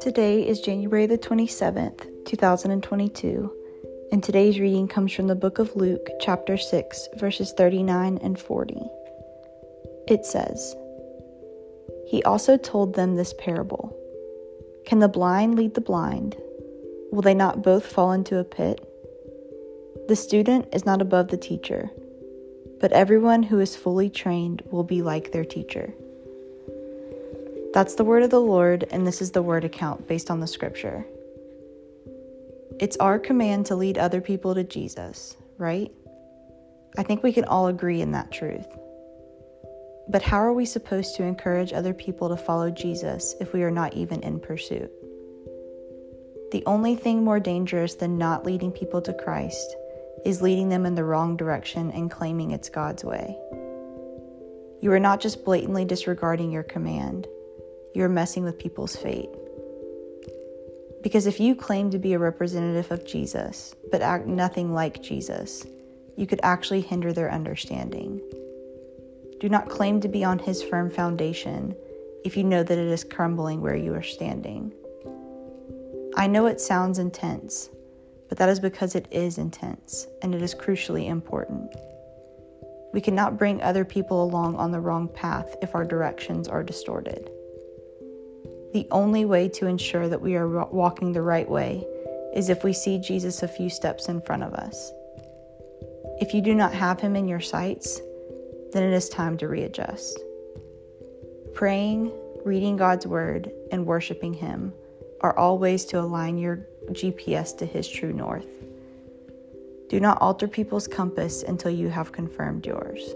Today is January the 27th, 2022, and today's reading comes from the book of Luke, chapter 6, verses 39 and 40. It says, He also told them this parable Can the blind lead the blind? Will they not both fall into a pit? The student is not above the teacher, but everyone who is fully trained will be like their teacher. That's the word of the Lord, and this is the word account based on the scripture. It's our command to lead other people to Jesus, right? I think we can all agree in that truth. But how are we supposed to encourage other people to follow Jesus if we are not even in pursuit? The only thing more dangerous than not leading people to Christ is leading them in the wrong direction and claiming it's God's way. You are not just blatantly disregarding your command, you are messing with people's fate. Because if you claim to be a representative of Jesus, but act nothing like Jesus, you could actually hinder their understanding. Do not claim to be on his firm foundation if you know that it is crumbling where you are standing. I know it sounds intense, but that is because it is intense and it is crucially important. We cannot bring other people along on the wrong path if our directions are distorted. The only way to ensure that we are walking the right way is if we see Jesus a few steps in front of us. If you do not have him in your sights, then it is time to readjust. Praying, reading God's word, and worshiping him are all ways to align your GPS to His true north. Do not alter people's compass until you have confirmed yours.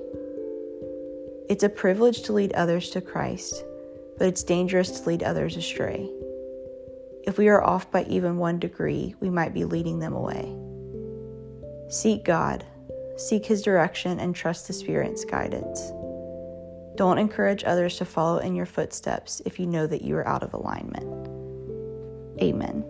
It's a privilege to lead others to Christ, but it's dangerous to lead others astray. If we are off by even one degree, we might be leading them away. Seek God, seek His direction, and trust the Spirit's guidance. Don't encourage others to follow in your footsteps if you know that you are out of alignment. Amen.